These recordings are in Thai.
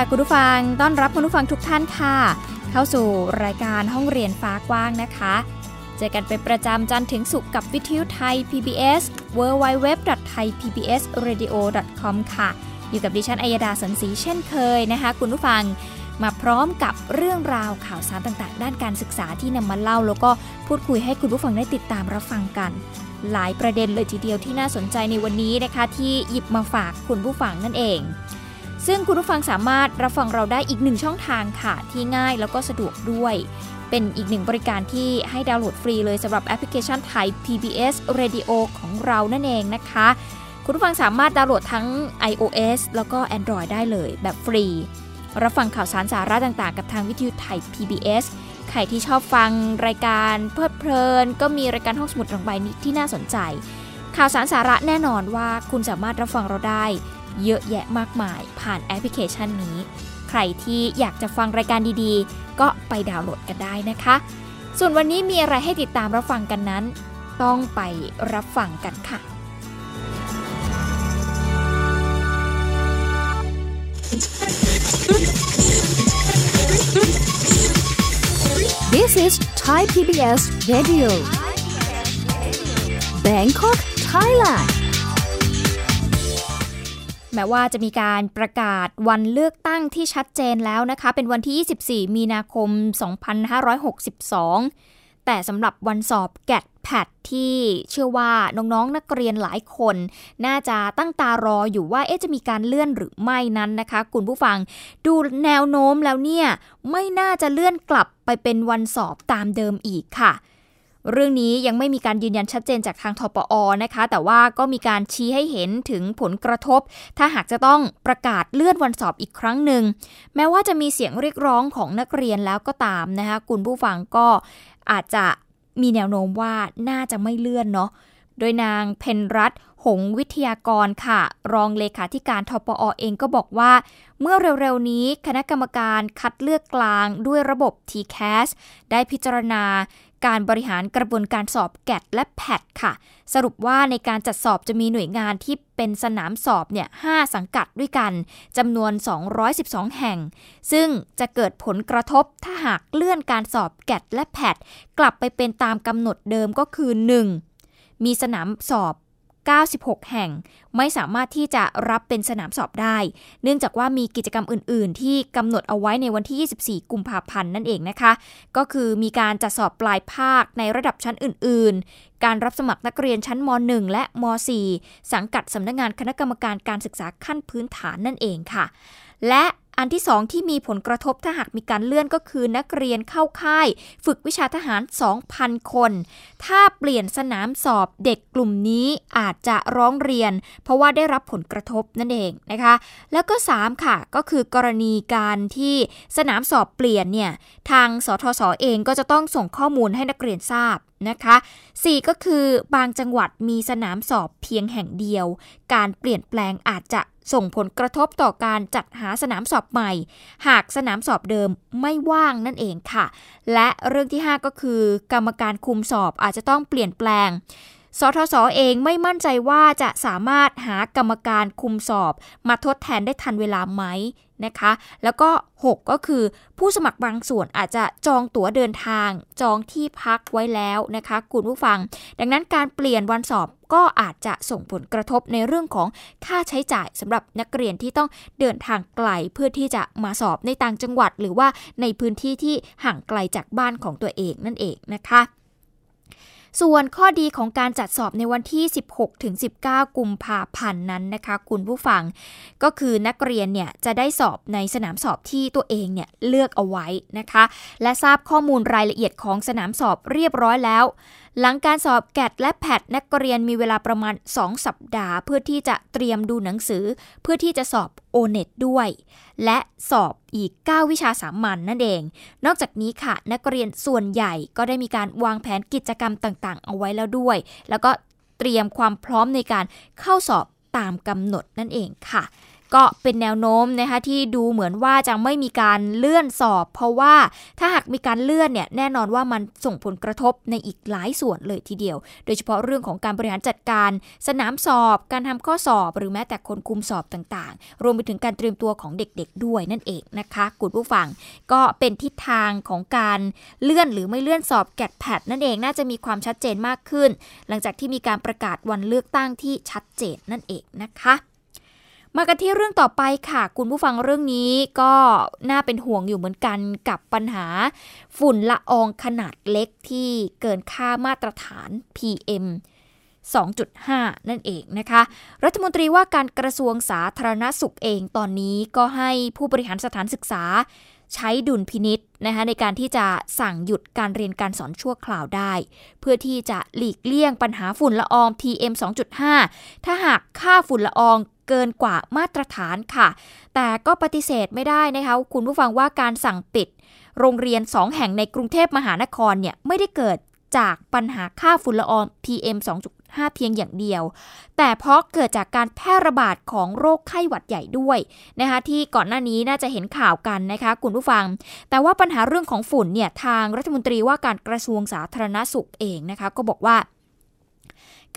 ค่ะคุณผู้ฟังต้อนรับคุณผู้ฟังทุกท่านค่ะ เข้าสู่รายการห้องเรียนฟ้ากว้างนะคะ เจอกันเป็นประจำจันทร์ถึงศุกร์กับวิทยุไทย PBS www.thaipbsradio.com ค่ะ อยู่กับดิฉันอัยดาสันสีเช่นเคยนะคะ คุณผู้ฟังมาพร้อมกับเรื่องราวข่าวสารต่างๆ ด้านการศึกษาที่นำมาเล่า แล้วก็พูดคุยให้คุณผู้ฟังได้ติดตามรับฟังกัน หลายประเด็นเลยทีเดียวที่น่าสนใจในวันนี้นะคะ ที่หยิบมาฝากคุณผู้ฟังนั่นเอง ซึ่งคุณผู้ฟังสามารถรับฟังเราได้อีกหนึ่งช่องทางค่ะ ที่ง่ายแล้วก็สะดวกด้วย เป็นอีกหนึ่งบริการที่ให้ดาวน์โหลดฟรีเลยสำหรับแอปพลิเคชันไทย PBS Radio ของเรานั่นเองนะคะ คุณผู้ฟังสามารถดาวน์โหลดทั้ง iOS แล้วก็ Android ได้เลยแบบฟรี รับฟังข่าวสารสาระต่างๆ กับทางวิทยุไทย PBS ใครที่ชอบฟังรายการเพลิดเพลิน ก็มีรายการห้องสมุดหลังใบนี้ที่น่าสนใจ ข่าวสารสาระแน่นอนว่าคุณสามารถรับฟังเราได้ เยอะแยะมากมาย ผ่านแอปพลิเคชันนี้ ใครที่อยากจะฟังรายการดีๆ ก็ไปดาวน์โหลดกันได้นะคะ ส่วนวันนี้มีอะไรให้ติดตามรับฟังกันนั้น ต้องไปรับฟังกันค่ะ This is Thai PBS Radio Bangkok Thailand แม้ว่าจะมีการประกาศวันเลือกตั้งที่ชัดเจนแล้วนะคะ เป็นวันที่ 24 มีนาคม 2562 แต่สำหรับวันสอบแกดแพดที่เชื่อว่าน้องๆนนักเรียนหลายคน น่าจะตั้งตารออยู่ว่าเอ๊ะจะมีการเลื่อนหรือไม่นั้นนะคะ คุณผู้ฟังดูแนวโน้มแล้วเนี่ย ไม่น่าจะเลื่อนกลับไปเป็นวันสอบตามเดิมอีกค่ะ เรื่องนี้ยังไม่มีการยืนยันชัดเจนจากทางทปอนะคะ แต่ว่าก็มีการชี้ให้เห็นถึงผลกระทบ ถ้าหากจะต้องประกาศเลื่อนวันสอบอีกครั้งหนึ่ง แม้ว่าจะมีเสียงเรียกร้องของนักเรียนแล้วก็ตามนะคะคุณผู้ฟังก็อาจจะมีแนวโน้มว่าน่าจะไม่เลื่อนเนาะโดยนางเพนรัตหงวิทยากรค่ะ รองเลขาธิการทปอเองก็บอกว่า เมื่อเร็วๆนี้คณะกรรมการคัดเลือกกลางด้วยระบบ TCAS ได้พิจารณา การบริหารกระบวนการสอบแกดและแพดค่ะ สรุปว่าในการจัดสอบจะมีหน่วยงานที่เป็นสนามสอบเนี่ย5สังกัดด้วยกันจำนวน 212 แห่ง ซึ่งจะเกิดผลกระทบถ้าหากเลื่อนการสอบแกดและแพดกลับไปเป็นตามกำหนดเดิมก็คือ 1. มีสนามสอบ 96 แห่ง ไม่สามารถที่จะรับเป็นสนามสอบได้ เนื่องจากว่ามีกิจกรรมอื่น ๆ ที่กำหนดเอาไว้ในวันที่ 24 กุมภาพันธ์นั่นเองนะคะ ก็คือมีการจัดสอบปลายภาคในระดับชั้นอื่น ๆ การรับสมัครนักเรียนชั้นม .1 และม .4 สังกัดสำนักงงานคณะกรรมการการศึกษาขั้นพื้นฐานนั่นเองค่ะ และ อันที่สองที่มีผลกระทบถ้าหากมีการเลื่อนก็คือนักเรียนเข้าค่าย ฝึกวิชาทหาร 2,000 คน ถ้าเปลี่ยนสนามสอบเด็กกลุ่มนี้อาจจะร้องเรียน เพราะว่าได้รับผลกระทบนั่นเองนะคะ แล้วก็ 3 ค่ะ ก็คือกรณีการที่สนามสอบเปลี่ยนเนี่ยทางสทศเองก็จะต้องส่งข้อมูลให้นักเรียนทราบนะคะ 4 ก็คือบางจังหวัดมีสนามสอบเพียงแห่งเดียว การเปลี่ยนแปลงอาจจะส่งผลกระทบต่อการจัดหาสนามสอบใหม่ หากสนามสอบเดิมไม่ว่างนั่นเองค่ะ และเรื่องที่ 5 ก็คือ กรรมการคุมสอบอาจจะต้องเปลี่ยนแปลงสทศเองไม่มั่นใจว่าจะสามารถหากรรมการคุมสอบ มาทดแทนได้ทันเวลาไหมนะคะ แล้วก็ 6 ก็คือ ผู้สมัครบางส่วนอาจจะจองตั๋วเดินทาง จองที่พักไว้แล้วนะคะ คุณผู้ฟัง ดังนั้นการเปลี่ยนวันสอบ ก็อาจจะส่งผลกระทบในเรื่องของค่าใช้จ่ายสำหรับนักเรียนที่ต้องเดินทางไกลเพื่อที่จะมาสอบในต่างจังหวัด หรือว่าในพื้นที่ที่ห่างไกลจากบ้านของตัวเองนั่นเองนะคะส่วนข้อดีของการจัดสอบในวันที่ 16 ถึง 19 กุมภาพันธ์นั้นนะคะ คุณผู้ฟัง ก็คือนักเรียนเนี่ยจะได้สอบในสนามสอบที่ตัวเองเนี่ยเลือกเอาไว้นะคะ และทราบข้อมูลรายละเอียดของสนามสอบเรียบร้อยแล้ว หลังการสอบแกดและแพดนักเรียนมีเวลาประมาณ 2 สัปดาห์ เพื่อที่จะเตรียมดูหนังสือ เพื่อที่จะสอบโอเน็ตด้วย และสอบอีก 9 วิชาสามัญนนั่นเอง นอกจากนี้ค่ะ นักเรียนส่วนใหญ่ก็ได้มีการวางแผนกิจกรรมต่างๆ เอาไว้แล้วด้วย แล้วก็เตรียมความพร้อมในการเข้าสอบตามกำหนดนั่นเองค่ะ ก็เป็นแนวโน้มนะคะที่ดูเหมือนว่าจะไม่มีการเลื่อนสอบ เพราะว่าถ้าหากมีการเลื่อนเนี่ยแน่นอนว่ามันส่งผลกระทบในอีกหลายส่วนเลยทีเดียว โดยเฉพาะเรื่องของการบริหารจัดการ สนามสอบ การทำข้อสอบ หรือแม้แต่คนคุมสอบต่างๆ รวมไปถึงการเตรียมตัวของเด็กๆ ด้วยนั่นเองนะคะกุดผู้ฟังก็เป็นทิศทางของการเลื่อนหรือไม่เลื่อนสอบแกดแพดนั่นเองน่าจะมีความชัดเจนมากขึ้น หลังจากที่มีการประกาศวันเลือกตั้งที่ชัดเจนนั่นเองนะคะ มากันที่เรื่องต่อไปค่ะ คุณผู้ฟังเรื่องนี้ก็น่าเป็นห่วงอยู่เหมือนกันกับปัญหา ฝุ่นละอองขนาดเล็กที่เกินค่ามาตรฐาน PM 2.5 นั่นเองนะคะ รัฐมนตรีว่าการกระทรวงสาธารณสุขเองตอนนี้ก็ให้ผู้บริหารสถานศึกษา ใช้ดุลพินิษนะคะในการที่จะสั่งหยุดการเรียนการสอนชั่วคราวได้ เพื่อที่จะหลีกเลี่ยงปัญหาฝุ่นละออง PM 2.5 ถ้าหากค่าฝุ่นละออง เกินกว่ามาตรฐานค่ะ แต่ก็ปฏิเสธไม่ได้นะคะคุณผู้ฟังว่าการสั่งปิด โรงเรียน 2 แห่งในกรุงเทพมหานครเนี่ยไม่ได้เกิดจากปัญหาค่าฝุ่นละออง PM 2.5 เพียงอย่างเดียว แต่เพราะเกิดจากการแพร่ระบาดของโรคไข้หวัดใหญ่ด้วยนะคะที่ก่อนหน้านี้น่าจะเห็นข่าวกันนะคะคุณผู้ฟัง แต่ว่าปัญหาเรื่องของฝุ่นเนี่ยทางรัฐมนตรีว่าการกระทรวงสาธารณสุขเองนะคะก็บอกว่า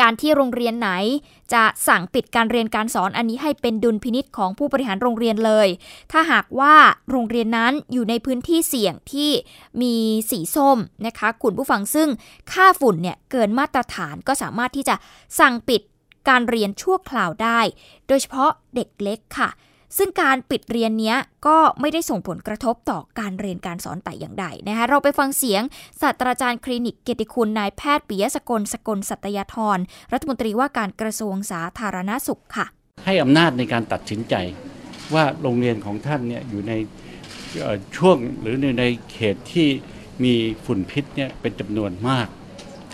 การที่โรงเรียนไหน จะสั่งปิดการเรียนการสอนอันนี้ให้เป็นดุลพินิษของผู้บริหารโรงเรียนเลย ถ้าหากว่าโรงเรียนนั้นอยู่ในพื้นที่เสี่ยงที่มีสีส้มนะคะคุณผู้ฟังซึ่งค่าฝุ่นเนี่ยเกินมาตรฐานก็สามารถที่จะสั่งปิดการเรียนชั่วคราวได้ โดยเฉพาะเด็กเล็กค่ะ ซึ่งการปิดเรียนเนี้ยก็ไม่ได้ส่งผลกระทบต่อการเรียนการสอนแต่อย่างใดนะคะเราไปฟังเสียงศาสตราจารย์คลินิกเกียรติคุณนายแพทย์ปิยสกลสกลสัตยธรรัฐมนตรีว่าการกระทรวงสาธารณสุขค่ะ ให้อำนาจในการตัดสินใจว่าโรงเรียนของท่านเนี่ยอยู่ในช่วงหรือในในเขตที่มีฝุ่นพิษเนี่ยเป็นจำนวนมาก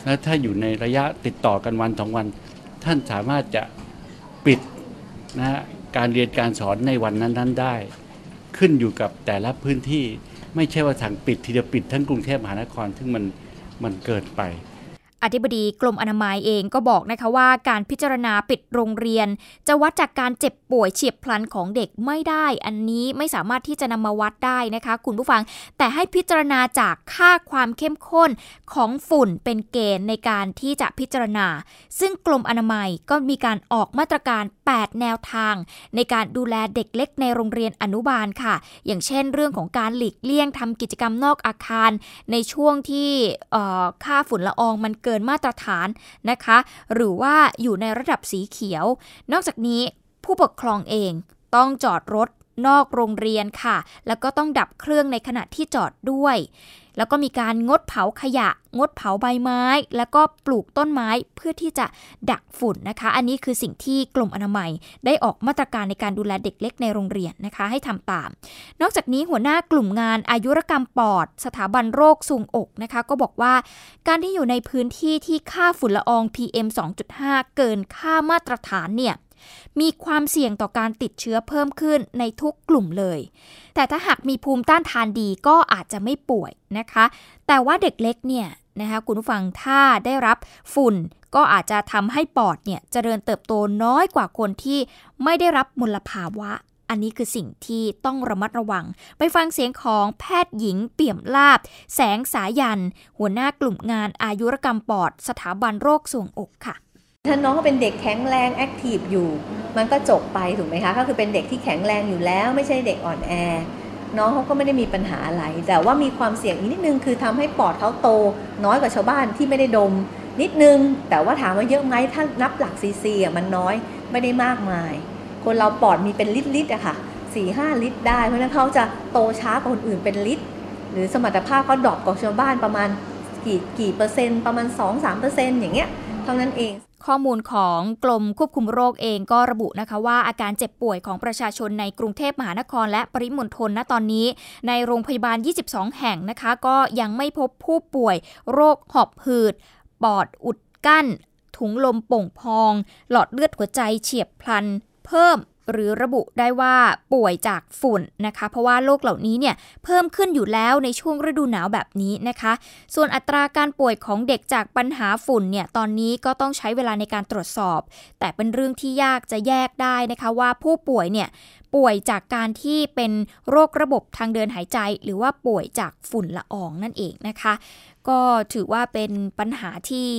และถ้าอยู่ในระยะติดต่อกันวันสองวัน ท่านสามารถจะปิดนะฮะ การเรียนการสอนในวันนั้นๆได้ ขึ้นอยู่กับแต่ละพื้นที่ไม่ใช่ว่าสั่งปิดทีเดียวปิดทั้งกรุงเทพมหานครซึ่งมันมันเกิดไป อธิบดีกรมอนามัยเองก็บอกนะคะว่าการพิจารณาปิดโรงเรียน จะวัดจากการเจ็บป่วยเฉียบพลันของเด็กไม่ได้ อันนี้ไม่สามารถที่จะนำมาวัดได้นะคะ คุณผู้ฟัง แต่ให้พิจารณาจากค่าความเข้มข้นของฝุ่นเป็นเกณฑ์ในการที่จะพิจารณา ซึ่งกรมอนามัยก็มีการออกมาตรการ 8 แนวทาง ในการดูแลเด็กเล็กในโรงเรียนอนุบาลค่ะ อย่างเช่น เรื่องของการหลีกเลี่ยงทำกิจกรรมนอกอาคาร ในช่วงที่ค่าฝุ่นละอองมันเเกินมาตรฐานนะคะ หรือว่าอยู่ในระดับสีเขียว นอกจากนี้ผู้ปกครองเองต้องจอดรถนอกโรงเรียนค่ะ แล้วก็ต้องดับเครื่องในขณะที่จอดด้วย แล้วก็มีการงดเผาขยะ งดเผาใบไม้ แล้วก็ปลูกต้นไม้เพื่อที่จะดักฝุ่นนะคะ อันนี้คือสิ่งที่กรมอนามัยได้ออกมาตรการในการดูแลเด็กเล็กในโรงเรียนนะคะ ให้ทำตาม นอกจากนี้หัวหน้ากลุ่มงานอายุรกรรมปอด สถาบันโรคสูงอกนะคะ ก็บอกว่า การที่อยู่ในพื้นที่ที่ค่าฝุ่นละออง PM 2.5 เกินค่ามาตรฐานเนี่ย มีความเสี่ยงต่อการติดเชื้อเพิ่มขึ้นในทุกกลุ่มเลย แต่ถ้าหากมีภูมิต้านทานดีก็อาจจะไม่ป่วยนะคะ แต่ว่าเด็กเล็กเนี่ยนะคะคุณผู้ฟังถ้าได้รับฝุ่นก็อาจจะทำให้ปอดเนี่ยเจริญเติบโตน้อยกว่าคนที่ไม่ได้รับมลภาวะ อันนี้คือสิ่งที่ต้องระมัดระวัง ไปฟังเสียงของแพทย์หญิงเปี่ยมลาภ แสงสายัณห์ หัวหน้ากลุ่มงานอายุรกรรมปอด สถาบันโรคทรวงอกค่ะ ถ้าน้องเขาเป็นเด็กแข็งแรง active อยู่ มันก็จบไปถูกไหมคะก็คือเป็นเด็กที่แข็งแรงอยู่แล้วไม่ใช่เด็กอ่อนแอ น้องเขาก็ไม่ได้มีปัญหาอะไร แต่ว่ามีความเสี่ยงอีกนิดนึงคือทำให้ปอดเขาโต น้อยกว่าชาวบ้านที่ไม่ได้ดม นิดนึง แต่ว่าถามว่าเยอะไหมถ้านับหลักซีซีอะมันน้อยไม่ได้มากมาย คนเราปอดมีเป็นลิตรลิตรอะค่ะสี่ห้าลิตรได้ เพราะนั้นเขาจะโตช้ากว่าคนอื่นเป็นลิตร หรือสมรรถภาพเขา drop กว่าชาวบ้านประมาณกี่กี่เปอร์เซ็นต์ประมาณ 2-3%เปอร์เซ็นต์อย่างเงี้ยเท่านั้นเอง ข้อมูลของกรมควบคุมโรคเองก็ระบุนะคะว่าอาการเจ็บป่วยของประชาชนในกรุงเทพมหานคร และปริมณฑลณตอนนี้ ในโรงพยาบาล 22 แห่งนะคะ ก็ยังไม่พบผู้ป่วยโรคหอบหืด ปอดอุดกั้น ถุงลมโป่งพอง หลอดเลือดหัวใจเฉียบพลัน เพิ่ม หรือระบุได้ว่าป่วยจากฝุ่นนะคะ เพราะว่าโรคเหล่านี้เนี่ยเพิ่มขึ้นอยู่แล้วในช่วงฤดูหนาวแบบนี้นะคะ ส่วนอัตราการป่วยของเด็กจากปัญหาฝุ่นเนี่ยตอนนี้ก็ต้องใช้เวลาในการตรวจสอบ แต่เป็นเรื่องที่ยากจะแยกได้นะคะว่าผู้ป่วยเนี่ยป่วยจากการที่เป็นโรคระบบทางเดินหายใจ หรือว่าป่วยจากฝุ่นละอองนั่นเองนะคะ ก็ถือว่าเป็นปัญหาที่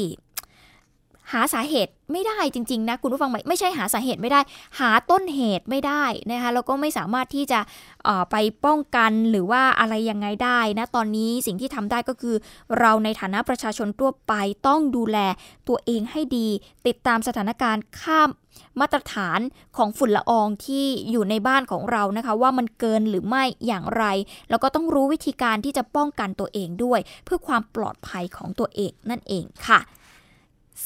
หาสาเหตุไม่ได้จริงๆนะคุณผู้ฟังไม่ไม่ใช่หาสาเหตุไม่ได้ หาต้นเหตุไม่ได้นะคะแล้วก็ไม่สามารถที่จะไปป้องกันหรือว่าอะไรยังไงได้นะตอนนี้สิ่งที่ทำได้ก็คือ เราในฐานะประชาชนทั่วไปต้องดูแลตัวเองให้ดี ติดตามสถานการณ์ข้ามมาตรฐานของฝุ่นละอองที่อยู่ในบ้านของเรานะคะ ว่ามันเกินหรือไม่อย่างไร แล้วก็ต้องรู้วิธีการที่จะป้องกันตัวเองด้วย เพื่อความปลอดภัยของตัวเองนั่นเองค่ะ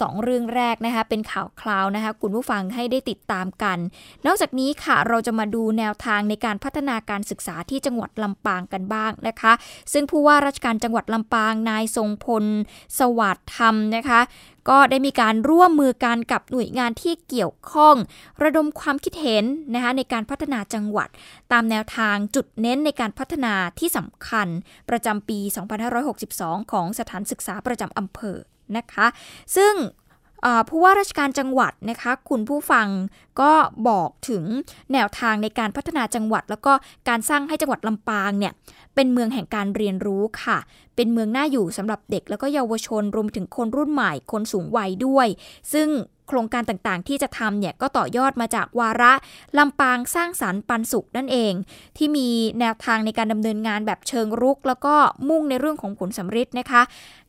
สองเรื่องแรกนะคะเป็นข่าวคราวนะคะคุณผู้ฟังให้ได้ติดตามกัน นอกจากนี้ค่ะเราจะมาดูแนวทางในการพัฒนาการศึกษาที่จังหวัดลำปางกันบ้างนะคะ ซึ่งผู้ว่าราชการจังหวัดลำปางนายทรงพล สวัสดิ์ธรรมนะคะก็ได้มีการร่วมมือกันกับหน่วยงานที่เกี่ยวข้อง ระดมความคิดเห็นนะคะในการพัฒนาจังหวัด ตามแนวทางจุดเน้นในการพัฒนาที่สำคัญ ประจำปี 2562 ของสถานศึกษาประจำอำเภอ นะคะ ซึ่งผู้ว่าราชการจังหวัดนะคะ คุณผู้ฟังก็บอกถึงแนวทางในการพัฒนาจังหวัด แล้วก็การสร้างให้จังหวัดลำปางเนี่ยเป็นเมืองแห่งการเรียนรู้ค่ะ เป็นเมืองน่าอยู่สำหรับเด็กแล้วก็เยาวชนรวมถึงคนรุ่นใหม่คนสูงวัยด้วย ซึ่ง ครงการต่างๆ ที่จะทำเนี่ยก็ต่อยอดมาจากวาระลำปางสร้างสรรค์ปันสุขนั่นเอง ที่มีแนวทางในการดำเนินงานแบบเชิงรุก แล้วก็มุ่งในเรื่องของผลสำฤทธิ์นะคะ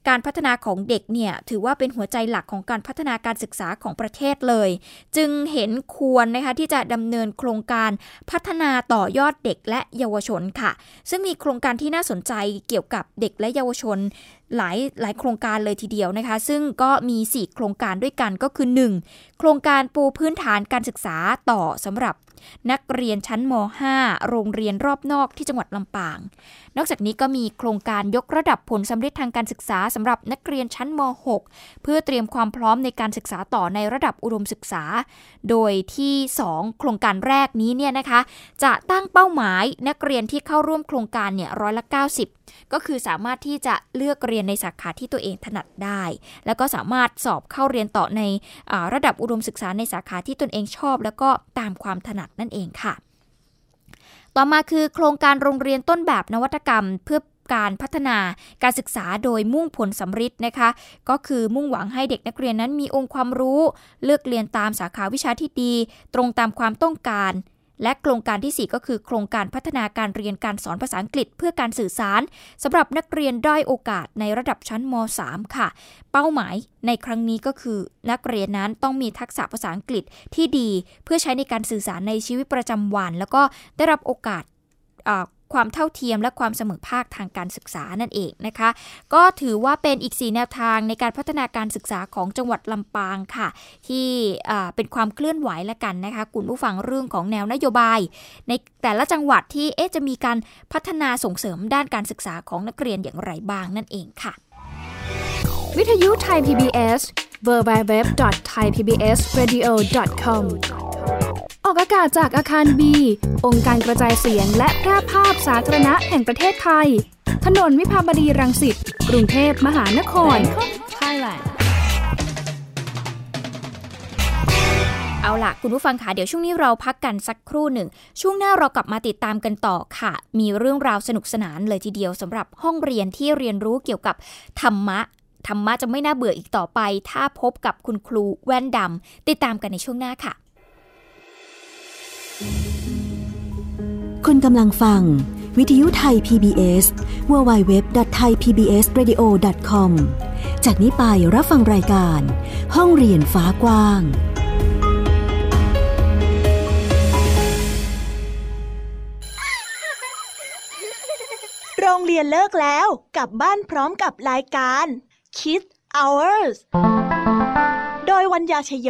การพัฒนาของเด็กเนี่ยถือว่าเป็นหัวใจหลักของการพัฒนาการศึกษาของประเทศเลย จึงเห็นควรนะคะที่จะดำเนินโครงการพัฒนาต่อยอดเด็กและเยาวชนค่ะ ซึ่งมีโครงการที่น่าสนใจเกี่ยวกับเด็กและเยาวชน หลายหลายโครงการเลยทีเดียวนะคะ ซึ่งก็มี 4 โครงการด้วยกันก็คือ 1. โครงการปูพื้นฐานการศึกษาต่อสำหรับ นักเรียนชั้นม .5 โรงเรียนรอบนอกที่จังหวัดลำปาง นอกจากนี้ก็มีโครงการยกระดับผลสำเร็จทางการศึกษาสำหรับนักเรียนชั้นม .6 เพื่อเตรียมความพร้อมในการศึกษาต่อในระดับอุดมศึกษา โดยที่ 2 โครงการแรกนี้เนี่ยนะคะ จะตั้งเป้าหมายนักเรียนที่เข้าร่วมโครงการเนี่ยร้อยละ90 ก็คือสามารถที่จะเลือกเรียนในสาขาที่ตัวเองถนัดได้ แล้วก็สามารถสอบเข้าเรียนต่อในอระดับอุดมศึกษาในสาขาที่ตนเองชอบ แล้วก็ตามความถนัดนั่นเองค่ะ ต่อมาคือโครงการโรงเรียนต้นแบบนวัตกรรมเพื่อการพัฒนาการศึกษาโดยมุ่งผลสำริดนะคะ ก็คือมุ่งหวังให้เด็กนักเรียนนั้นมีองค์ความรู้ เลือกเรียนตามสาขาวิชาที่ดี ตรงตามความต้องการ และโครงการที่ 4 ก็คือ โครงการพัฒนาการเรียนการสอนภาษาอังกฤษ เพื่อการสื่อสารสำหรับนักเรียนด้อยโอกาสในระดับชั้นม .3 ค่ะ เป้าหมายในครั้งนี้ก็คือ นักเรียนนั้นต้องมีทักษะภาษาอังกฤษที่ดี เพื่อใช้ในการสื่อสารในชีวิตประจำวัน แล้วก็ได้รับโอกาส ความเท่าเทียมและความเสมอภาคทางการศึกษานั่นเองนะคะ ก็ถือว่าเป็นอีก 4 แนวทางในการพัฒนาการศึกษาของจังหวัดลำปางค่ะ ที่อ่เป็นความเคลื่อนไหวละกันนะคะคุณผู้ฟังเรื่องของแนวนโยบาย ในแต่ละจังหวัดที่เอ๊จะมีการพัฒนาส่งเสริมด้านการศึกษาของนักเรียนอย่างไรบ้างนั่นเองค่ะ วิทยุไทย PBS www.thaipbsradio.com ออกอากาศจากอาคารบี องค์การกระจายเสียงและแพร่ภาพสาธารณะแห่งประเทศไทย ถนนวิภาวดีรังสิต กรุงเทพมหานคร Thailand เอาล่ะ คุณผู้ฟังค่ะ เดี๋ยวช่วงนี้เราพักกันสักครู่หนึ่ง ช่วงหน้าเรากลับมาติดตามกันต่อค่ะ มีเรื่องราวสนุกสนานเลยทีเดียวสำหรับห้องเรียนที่เรียนรู้เกี่ยวกับธรรมะธรรมะจะไม่น่าเบื่ออีกต่อไป ถ้าพบกับคุณครูแว่นดำติดตามกันในช่วงหน้าค่ะ คุณกำลังฟัง วิทยุไทย PBS www.thaipbsradio.com จากนี้ไปรับฟังรายการ ห้องเรียนฟ้ากว้าง โรงเรียนเลิกแล้วกลับบ้านพร้อมกับรายการ Kids Hours โดยวัญญาชยโย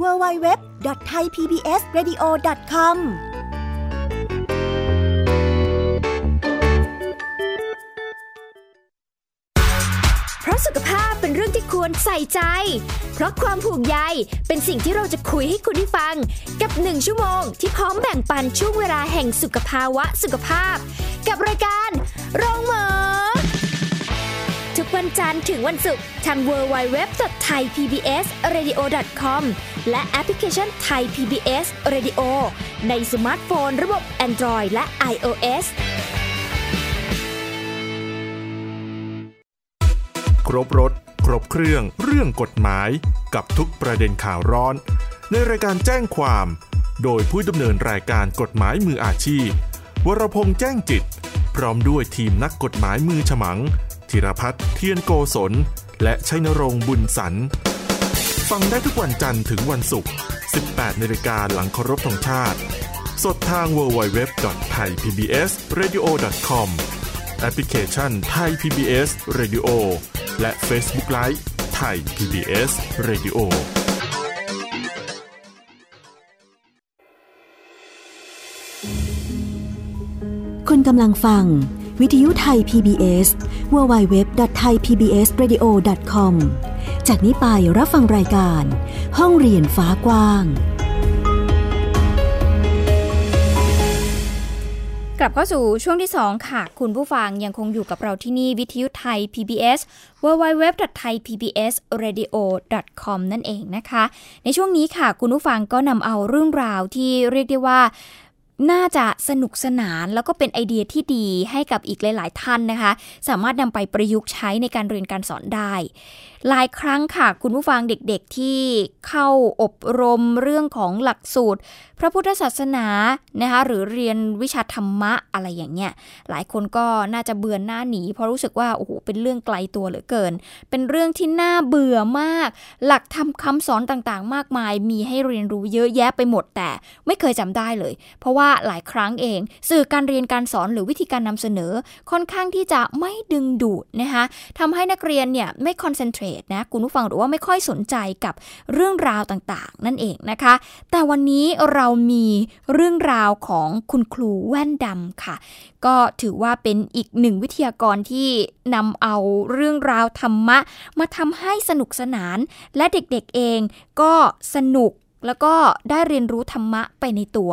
www.thaipbsradio.com เพราะสุขภาพเป็นเรื่องที่ควรใส่ใจ เพราะความผูกใยเป็นสิ่งที่เราจะคุยให้คุณได้ฟัง กับหนึ่งชั่วโมงที่พร้อมแบ่งปันช่วงเวลาแห่งสุขภาวะสุขภาพ กับรายการโรงหมอ วันจันทร์ถึงวันศุกร์ทาง www.thaipbsradio.com และแอปพลิเคชัน Thai PBS Radio ในสมาร์ทโฟนระบบ Android และ iOS ครบรถ ครบเครื่อง เรื่องกฎหมาย กับทุกประเด็นข่าวร้อน ในรายการแจ้งความ โดยผู้ดำเนินรายการกฎหมายมืออาชีพ วรพงษ์แจ้งจิต พร้อมด้วยทีมนักกฎหมายมือฉมัง ธีรพัฒน์เทียนโกศล และชัยนรงค์บุญสัน ฟังได้ทุกวันจันทร์ถึงวันศุกร์ 18นาฬิกาหลังเคารพธงชาติ สดทาง www.thaipbsradio.com แอปพลิเคชัน Thai PBS Radio และ Facebook Live Thai PBS Radio คุณกำลังฟัง วิทยุไทย PBS www.thaipbsradio.com จากนี้ไปรับฟังรายการ ห้องเรียนฟ้ากว้าง กลับเข้าสู่ช่วงที่ 2 ค่ะ คุณผู้ฟังยังคงอยู่กับเราที่นี่วิทยุไทย PBS www.thaipbsradio.com นั่นเองนะคะ ในช่วงนี้ค่ะ คุณผู้ฟังก็นำเอาเรื่องราวที่เรียกได้ว่า น่าจะสนุกสนานแล้วก็เป็นไอเดียที่ดีให้กับอีกหลาย ๆ ท่านนะคะ สามารถนำไปประยุกต์ใช้ในการเรียนการสอนได้ หลายครั้งค่ะ คุณผู้ฟังเด็กๆที่เข้าอบรมเรื่องของหลักสูตร พระพุทธศาสนานะคะหรือเรียนวิชาธรรมะอะไรอย่างเงี้ยหลายคนก็น่าจะเบื่อหน้าหนี เพราะรู้สึกว่าโอ้โหเป็นเรื่องไกลตัวเหลือเกิน เป็นเรื่องที่น่าเบื่อมาก หลักธรรมคำสอนต่างๆ มากมาย มีให้เรียนรู้เยอะแยะไปหมดแต่ไม่เคยจำได้เลย เพราะว่าหลายครั้งเอง สื่อการเรียนการสอนหรือวิธีการนำเสนอ ค่อนข้างที่จะไม่ดึงดูดนะคะทำให้นักเรียนเนี่ยไม่คอนเซนเทรตนะคุณผู้ฟังหรือว่าไม่ค่อยสนใจกับเรื่องราวต่างๆ นั่นเองนะคะ แต่วันนี้เรามีเรื่องราวของคุณครูแว่นดำค่ะ ก็ถือว่าเป็นอีกหนึ่งวิทยากรที่นำเอาเรื่องราวธรรมะ มาทำให้สนุกสนาน และเด็กๆเองก็สนุก แล้วก็ได้เรียนรู้ธรรมะไปในตัว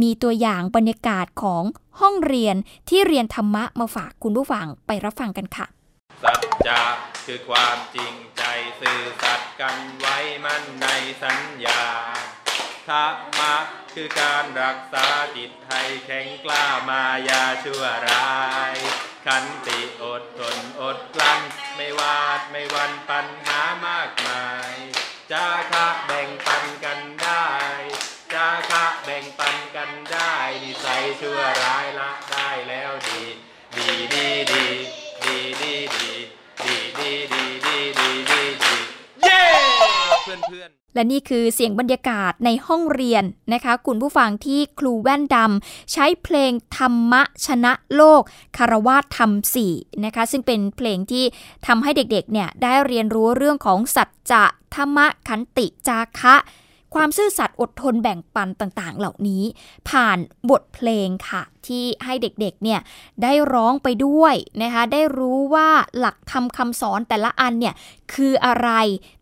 มีตัวอย่างบรรยากาศของห้องเรียนที่เรียนธรรมะมาฝากคุณผู้ฟังไปรับฟังกันค่ะ สัจจะคือความจริงใจสื่อสัตย์กันไว้มั่นในสัญญา ธรรมะคือการรักษาจิตให้แข็งกล้ามายาชั่วร้าย ขันติอดทนอดกลั้นไม่วาดไม่วันปัญหามากมาย จาคะแบ่งปันกันได้จาคะแบ่งปันกันได้นิสัยชั่วร้ายละได้แล้วดี ดีดีดีดีดีดีดีดีดีดีดีดีดีเย้เพื่อนเพื่อน และนี่คือเสียงบรรยากาศในห้องเรียนนะคะ คุณผู้ฟังที่ครูแว่นดำใช้เพลงธรรมะชนะโลกคารวาธรรมสี่นะคะ ซึ่งเป็นเพลงที่ทำให้เด็กๆเนี่ยได้เรียนรู้เรื่องของสัจจะธรรมะขันติจาคะ ความซื่อสัตย์อดทนแบ่งปันต่างๆ เหล่านี้ ผ่านบทเพลงค่ะ ที่ให้เด็กๆเนี่ยได้ร้องไปด้วยนะคะได้รู้ว่าหลักธรรมคำสอนแต่ละอันเนี่ยคืออะไร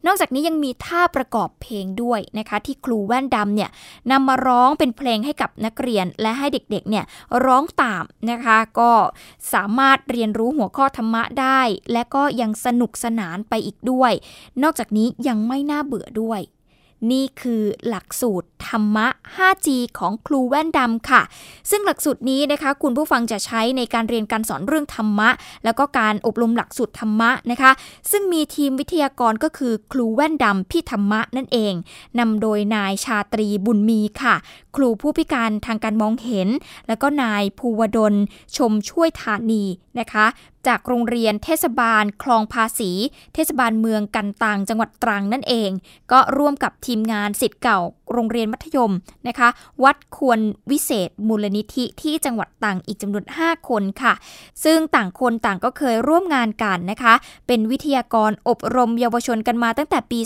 นอกจากนี้ยังมีท่าประกอบเพลงด้วยนะคะที่ครูแว่นดำเนี่ยนำมาร้องเป็นเพลงให้กับนักเรียนและให้เด็กๆเนี่ยร้องตามนะคะก็สามารถเรียนรู้หัวข้อธรรมะได้ และก็ยังสนุกสนานไปอีกด้วย นอกจากนี้ยังไม่น่าเบื่อด้วย นี่คือหลักสูตรธรรมะ 5G ของครูแว่นดำค่ะ ซึ่งหลักสูตรนี้นะคะ คุณผู้ฟังจะใช้ในการเรียนการสอนเรื่องธรรมะ แล้วก็การอบรมหลักสูตรธรรมะนะคะ ซึ่งมีทีมวิทยากรก็คือครูแว่นดำพี่ธรรมะนั่นเองนำโดยนายชาตรีบุญมีค่ะ ครูผู้พิการทางการมองเห็น แล้วก็นายภูวดลชมช่วยธานีนะคะ จากโรงเรียนเทศบาลคลองภาษี เทศบาลเมืองกันตังจังหวัดตรังนั่นเอง ก็ร่วมกับทีมงานสิทธิ์เก่าโรงเรียนมัธยมนะคะ วัดควรวิเศษมูลนิธิที่จังหวัดตรังอีกจำนวน 5 คนค่ะ ซึ่งต่างคนต่างก็เคยร่วมงานกันนะคะ เป็นวิทยากรอบรมเยาวชนกันมาตั้งแต่ปี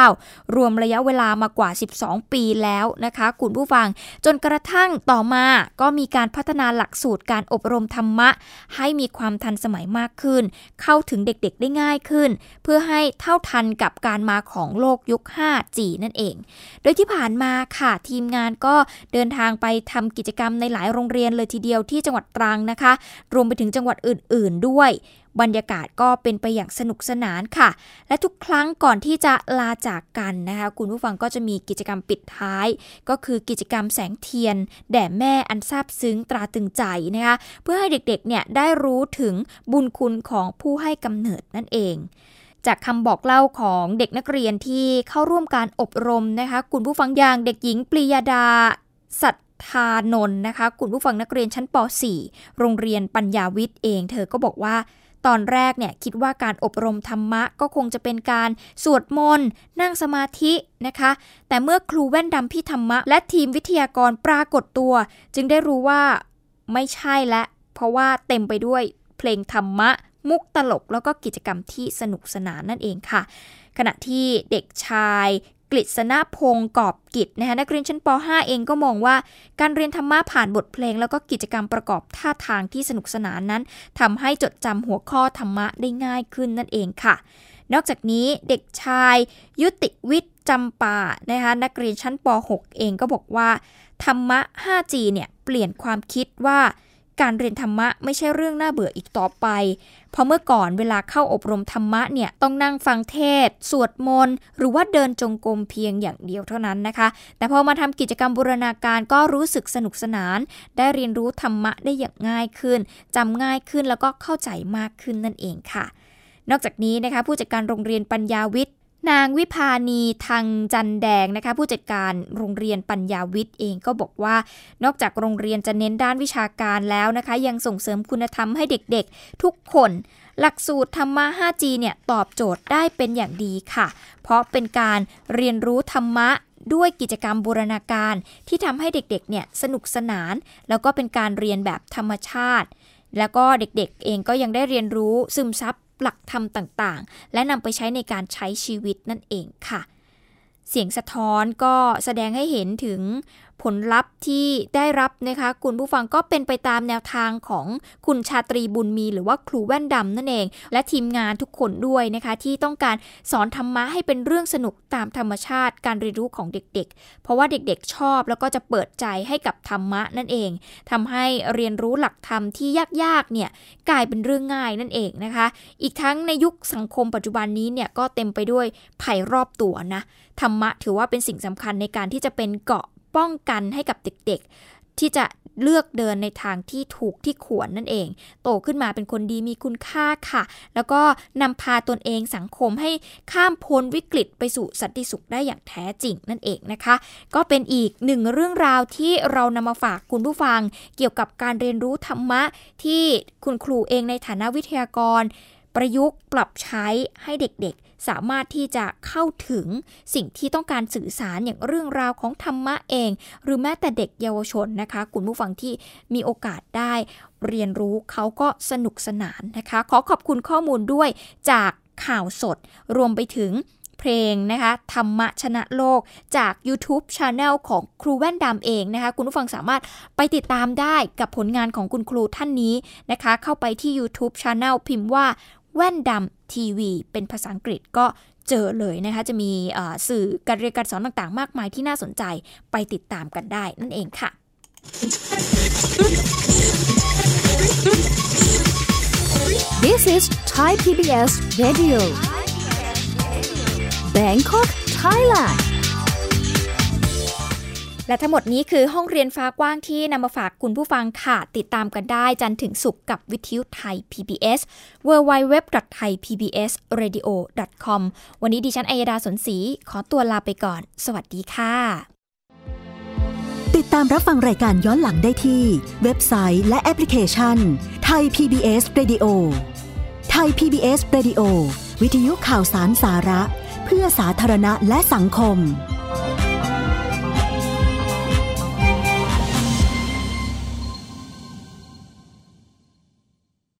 2549 รวมระยะเวลามากว่า 12 ปีแล้วนะคะ คุณผู้ฟัง จนกระทั่งต่อมาก็มีการพัฒนาหลักสูตรการอบรมธรรมะให้มีความทันสมัยมากขึ้น เข้าถึงเด็กๆได้ง่ายขึ้น เพื่อให้เท่าทันกับการมาของโลกยุค 5G นั่นเอง โดยที่ผ่านมาค่ะทีมงานก็เดินทางไปทำกิจกรรมในหลายโรงเรียนเลยทีเดียวที่จังหวัดตรังนะคะ รวมไปถึงจังหวัดอื่น ๆด้วยบรรยากาศก็เป็นไปอย่างสนุกสนานค่ะ และทุกครั้งก่อนที่จะลาจากกันนะคะ คุณผู้ฟังก็จะมีกิจกรรมปิดท้าย ก็คือกิจกรรมแสงเทียน แด่แม่อันซาบซึ้งตราตึงใจนะคะ เพื่อให้เด็กๆเนี่ยได้รู้ถึงบุญคุณของผู้ให้กำเนิดนั่นเองจากคำบอกเล่าของเด็กนักเรียนที่เข้าร่วมการอบรมนะคะ คุณผู้ฟังอย่างเด็กหญิงปรียดา สัตธานนท์นะคะ คุณผู้ฟังนักเรียนชั้นป .4 โรงเรียนปัญญาวิทย์เอง เธอก็บอกว่า ตอนแรกเนี่ยคิดว่าการอบรมธรรมะก็คงจะเป็นการสวดมนต์นั่งสมาธินะคะ แต่เมื่อครูแว่นดำพี่ธรรมะ และทีมวิทยากรปรากฏตัว จึงได้รู้ว่าไม่ใช่และ เพราะว่าเต็มไปด้วยเพลงธรรมะ มุกตลกแล้วก็กิจกรรมที่สนุกสนานนั่นเองค่ะ ขณะที่เด็กชาย กฤษณพงศ์กอบกิจนะคะนักเรียนชั้นป .5 เองก็มองว่า การเรียนธรรมะผ่านบทเพลง แล้วก็กิจกรรมประกอบท่าทางที่สนุกสนานนั้นทำให้จดจำหัวข้อธรรมะได้ง่ายขึ้นนั่นเองค่ะ นอกจากนี้เด็กชาย ยุติวิทย์จำปานะคะนักเรียนชั้นป .6 เองก็บอกว่า ธรรมะ 5G เนี่ยเปลี่ยนความคิดว่า การเรียนธรรมะไม่ใช่เรื่องน่าเบื่ออีกต่อไป เพราะเมื่อก่อนเวลาเข้าอบรมธรรมะเนี่ยต้องนั่งฟังเทศ สวดมนต์ หรือว่าเดินจงกรมเพียงอย่างเดียวเท่านั้นนะคะ แต่พอมาทำกิจกรรมบูรณาการก็รู้สึกสนุกสนาน ได้เรียนรู้ธรรมะได้อย่างง่ายขึ้นจำง่ายขึ้นแล้วก็เข้าใจมากขึ้นนั่นเองค่ะนอกจากนี้นะคะผู้จัดการโรงเรียนปัญญาวิทย์ นางวิพานีทางจันแดงนะคะผู้จัดการโรงเรียนปัญญาวิทย์เองก็บอกว่า นอกจากโรงเรียนจะเน้นด้านวิชาการแล้วนะคะ ยังส่งเสริมคุณธรรมให้เด็กๆ ทุกคน หลักสูตรธรรมะ 5G เนี่ยตอบโจทย์ได้เป็นอย่างดีค่ะ เพราะเป็นการเรียนรู้ธรรมะด้วยกิจกรรมบูรณาการที่ทำให้เด็กๆเนี่ยสนุกสนาน แล้วก็เป็นการเรียนแบบธรรมชาติ แล้วก็เด็กๆเองก็ยังได้เรียนรู้ซึมซับ หลักธรรมต่างๆ และนำไปใช้ในการใช้ชีวิตนั่นเองค่ะ เสียงสะท้อนก็แสดงให้เห็นถึง ผลลัพธ์ที่ได้รับนะคะ คุณผู้ฟังก็เป็นไปตามแนวทางของคุณชาตรีบุญมี หรือว่าครูแว่นดำนั่นเอง และทีมงานทุกคนด้วยนะคะ ที่ต้องการสอนธรรมะให้เป็นเรื่องสนุกตามธรรมชาติการเรียนรู้ของเด็กๆ เพราะว่าเด็กๆชอบแล้วก็จะเปิดใจให้กับธรรมะนั่นเองทำให้เรียนรู้หลักธรรมที่ยากๆเนี่ยกลายเป็นเรื่องง่ายนั่นเองนะคะ อีกทั้งในยุคสังคมปัจจุบันนี้เนี่ยก็เต็มไปด้วยภัยรอบตัวนะธรรมะถือว่าเป็นสิ่งสำคัญในการที่จะเป็นเกาะ ป้องกันให้กับเด็กๆ ที่จะเลือกเดินในทางที่ถูกที่ขวนนั่นเอง โตขึ้นมาเป็นคนดีมีคุณค่าค่ะ แล้วก็นำพาตนเองสังคมให้ข้ามพ้นวิกฤตไปสู่สันติสุขได้อย่างแท้จริงนั่นเองนะคะ ก็เป็นอีกหนึ่งเรื่องราวที่เรานำมาฝากคุณผู้ฟัง เกี่ยวกับการเรียนรู้ธรรมะที่คุณครูเองในฐานะวิทยากร ประยุกต์ปรับใช้ให้เด็กๆ สามารถที่จะเข้าถึงสิ่งที่ต้องการสื่อสารอย่างเรื่องราวของธรรมะเอง หรือแม้แต่เด็กเยาวชนนะคะคุณผู้ฟังที่มีโอกาสได้เรียนรู้เขาก็สนุกสนานนะคะ ขอขอบคุณข้อมูลด้วยจากข่าวสดรวมไปถึงเพลงนะคะธรรมะชนะโลกจาก YouTube Channel ของครูแว่นดำเองนะคะคุณผู้ฟังสามารถไปติดตามได้กับผลงานของคุณครูท่านนี้นะคะ เข้าไปที่ YouTube Channel พิมพ์ว่าแว่นดำ ทีวีเป็นภาษาอังกฤษก็เจอเลยนะคะจะมีสื่อการเรียนการสอนต่างๆ มากมายที่น่าสนใจไปติดตามกันได้นั่นเองค่ะ This is Thai PBS Radio Bangkok Thailand และทั้งหมดนี้คือห้องเรียนฟ้ากว้างที่นำมาฝากคุณผู้ฟังค่ะ ติดตามกันได้จันถึงศุกกับวิทยุไทย PBS www.thaipbsradio.com วันนี้ดิฉันอัยดาสนศรีขอตัวลาไปก่อน สวัสดีค่ะ ติดตามรับฟังรายการย้อนหลังได้ที่ เว็บไซต์และแอปพลิเคชันไทย PBS Radio ไทย PBS Radio วิทยุข่าวสารสาระ เพื่อสาธารณะและสังคม